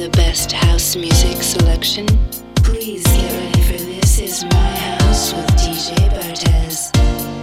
the best house music selection? Please get ready for This Is My House with DJ Bartez.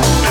now.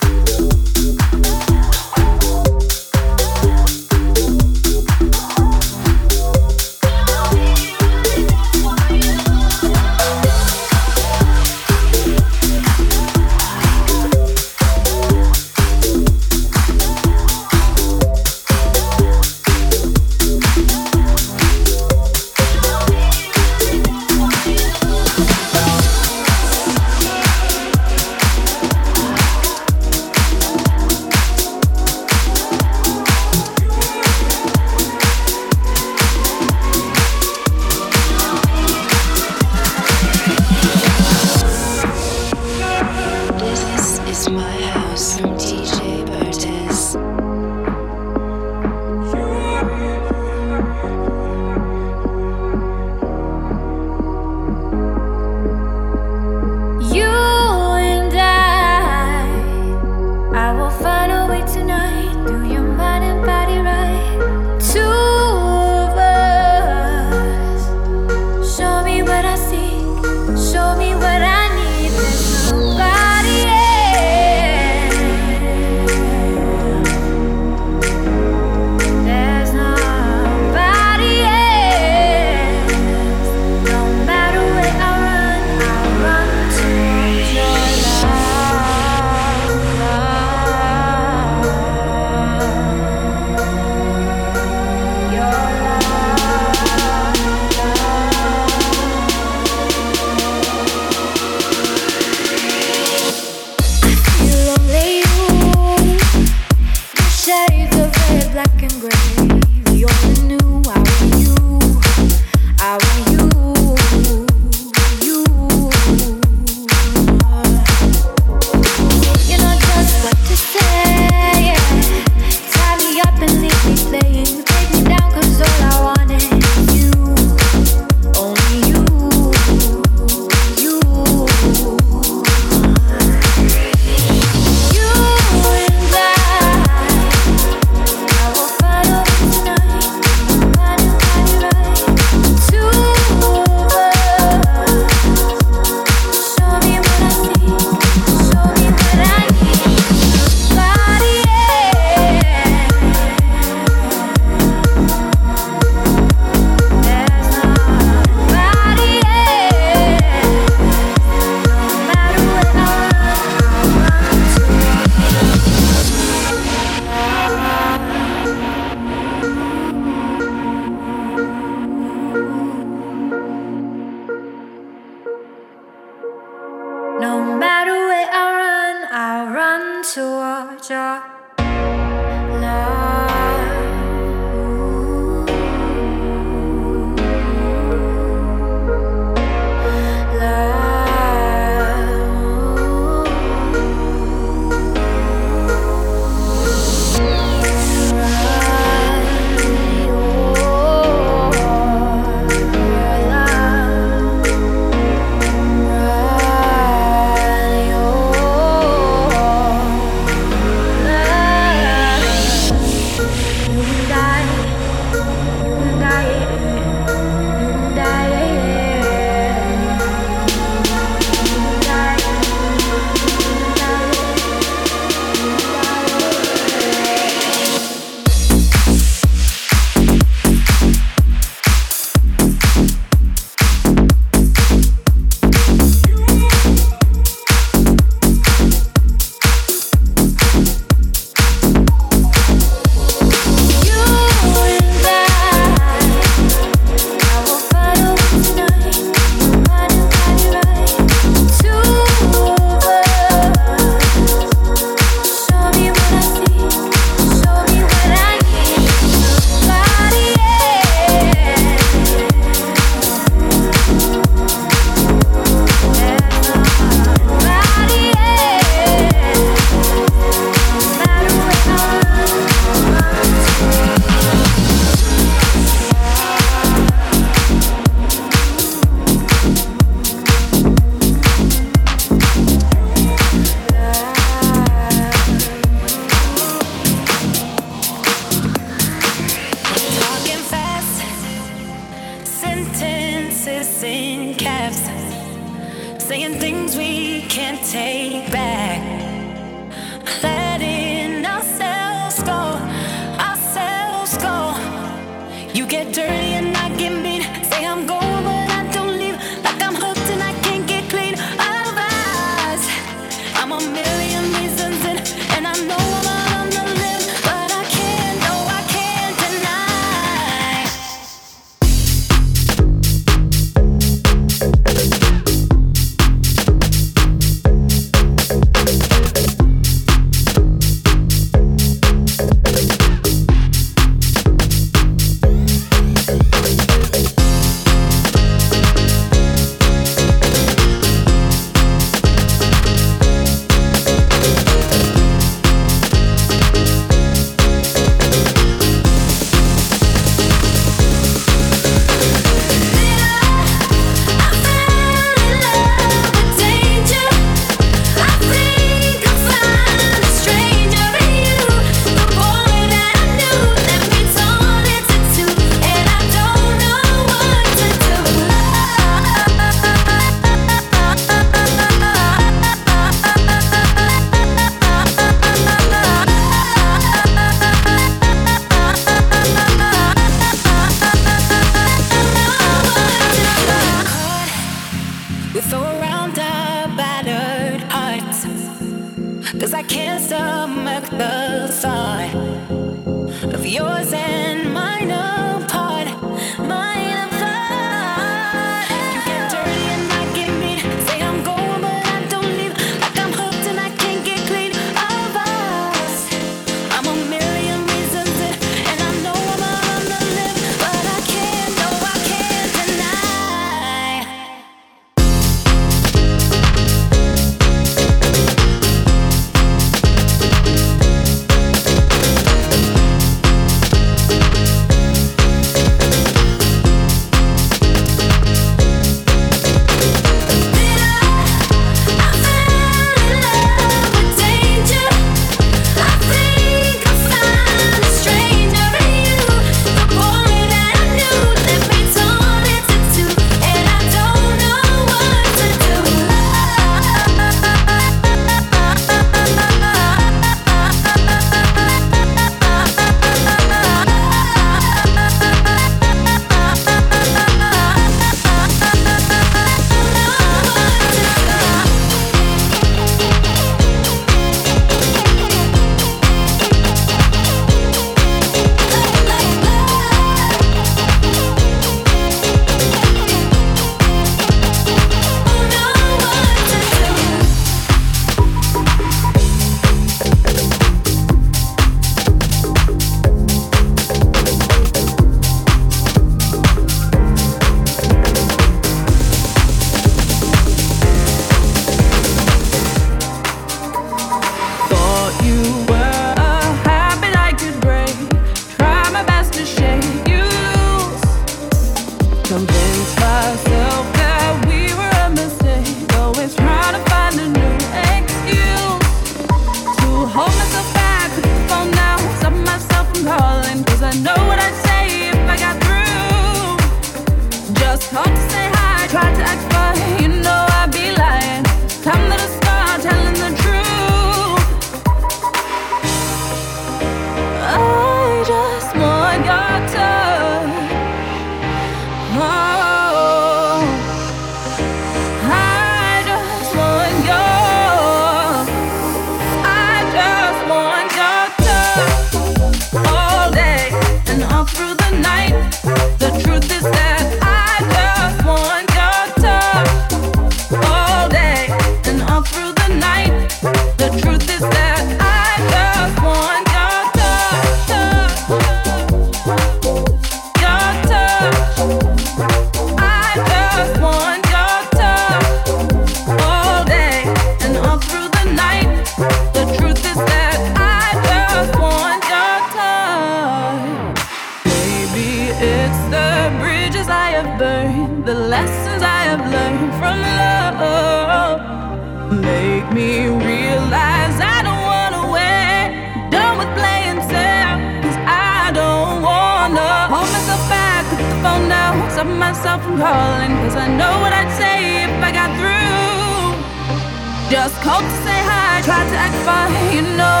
Fine, you know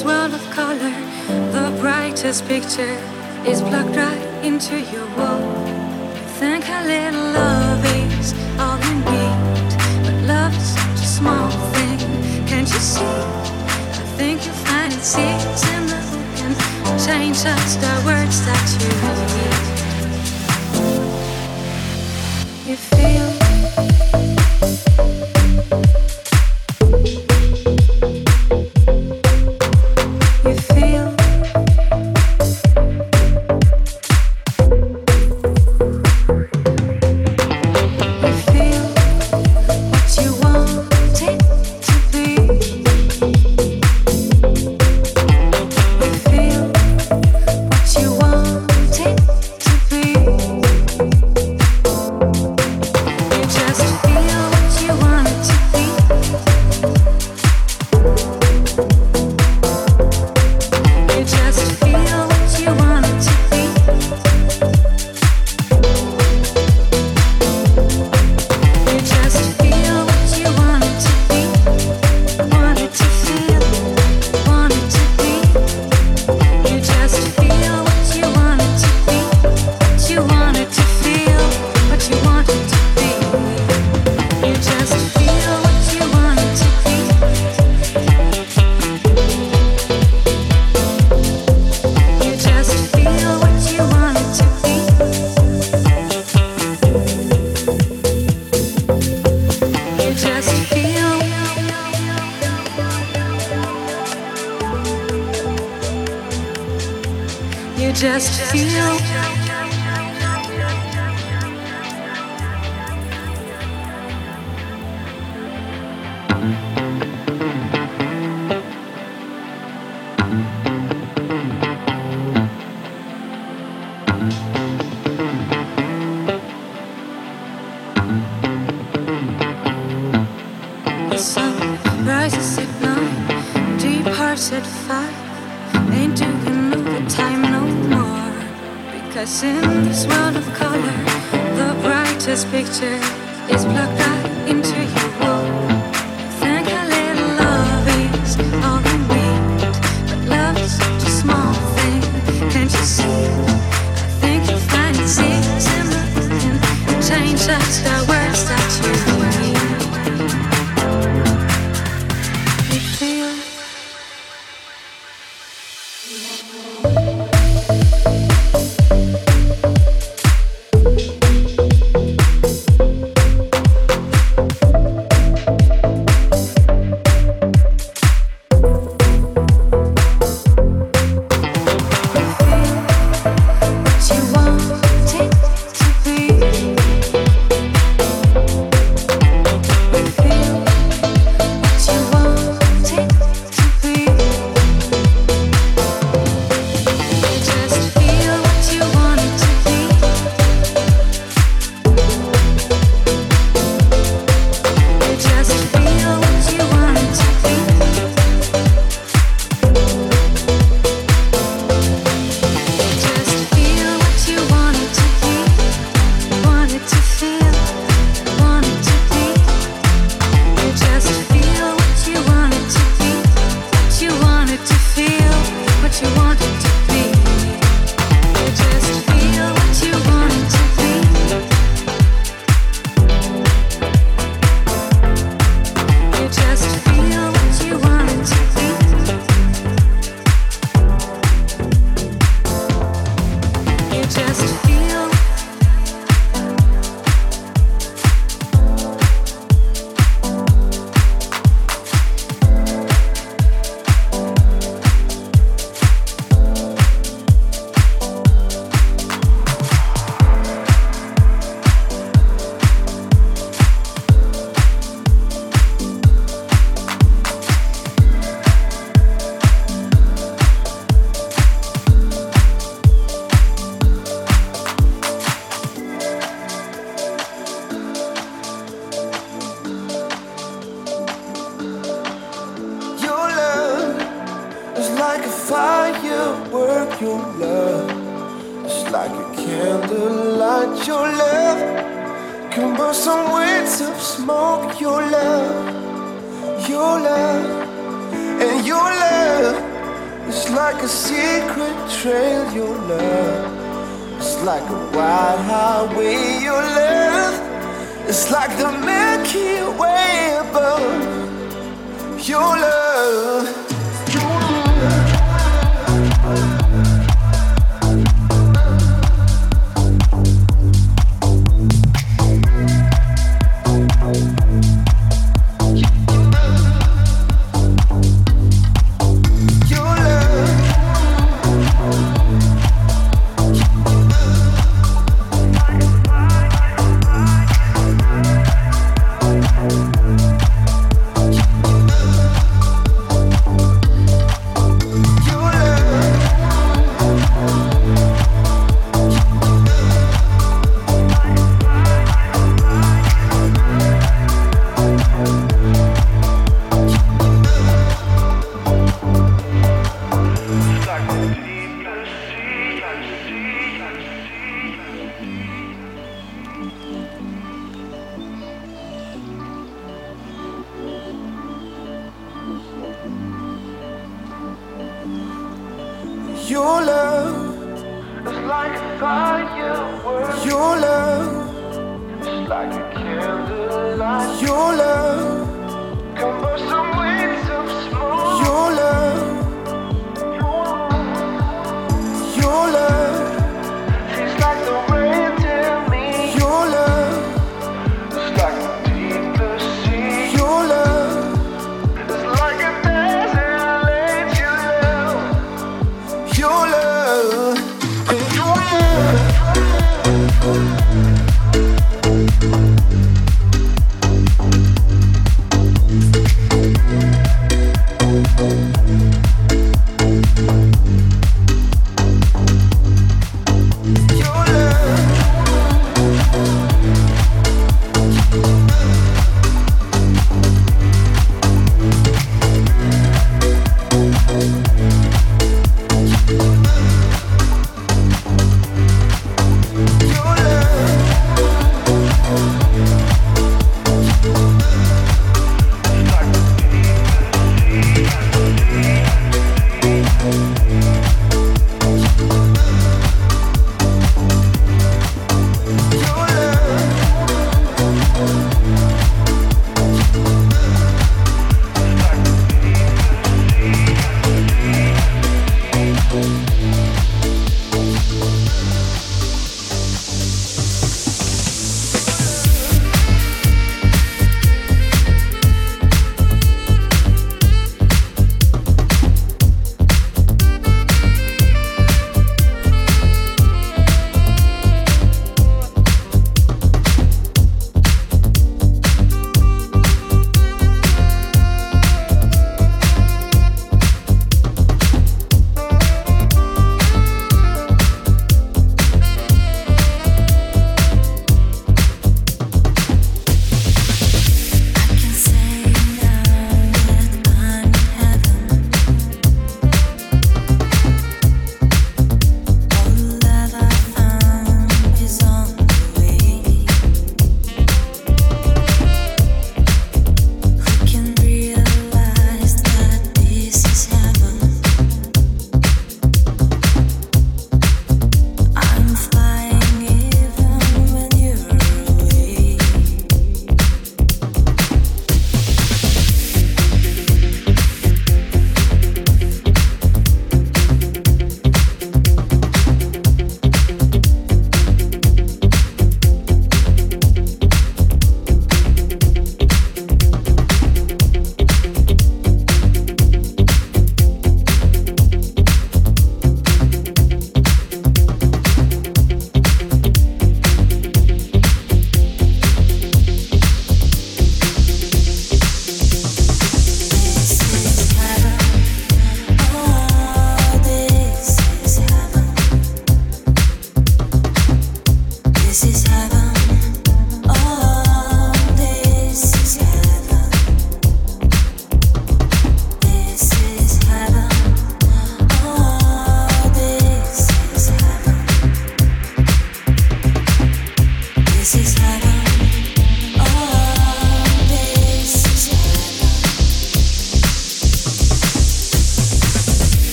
this world of color, the brightest picture is plugged right into your wall. Think a little love is all you need, but love is such a small thing. Can't you see? I think you'll find it sees in the can change us the words that you need. You feel. just feel picture